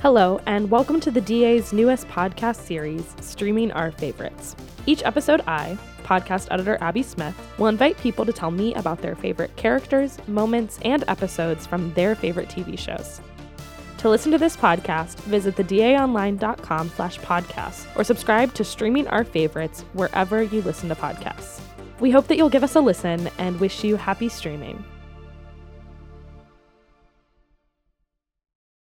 Hello, and welcome to the DA's newest podcast series, Streaming Our Favorites. Each episode, I, podcast editor Abby Smith, will invite people to tell me about their favorite characters, moments, and episodes from their favorite TV shows. To listen to this podcast, visit thedaonline.com slash podcast, or subscribe to Streaming Our Favorites wherever you listen to podcasts. We hope that you'll give us a listen and wish you happy streaming.